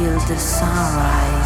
feel the sunrise.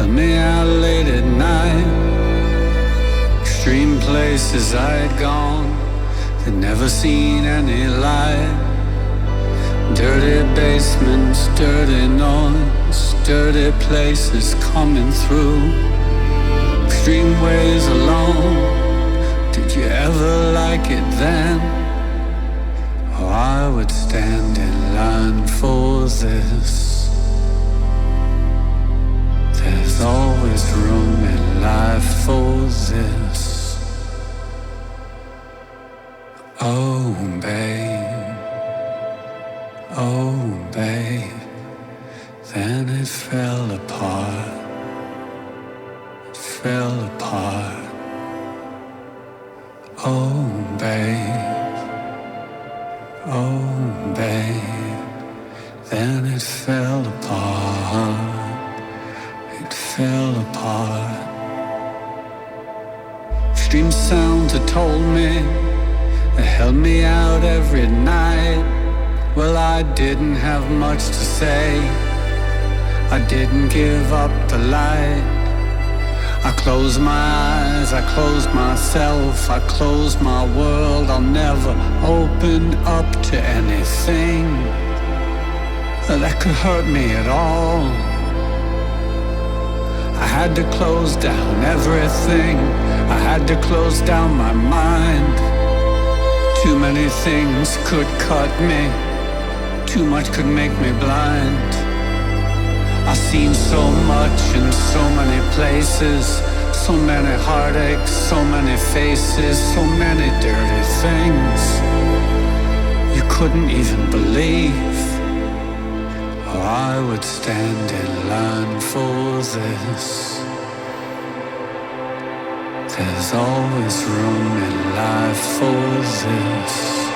Held me out late at night. Extreme places I had gone. They'd never seen any light. Dirty basements, dirty noise, dirty places coming through. Extreme ways alone. Did you ever like it then? Oh, I would stand in line for this. There's always room in life for this. Oh, babe. Oh, babe. Then it fell apart. It fell apart. Oh, babe. Oh, babe. Then it fell apart. It fell apart. Extreme sounds had told me, they held me out every night. Well, I didn't have much to say. I didn't give up the light. I closed my eyes, I closed myself, I closed my world. I'll never open up to anything that could hurt me at all. I had to close down everything, I had to close down my mind. Too many things could cut me, too much could make me blind. I've seen so much in so many places, so many heartaches, so many faces, so many dirty things you couldn't even believe. Oh, I would stand in line for this. There's always room in life for this.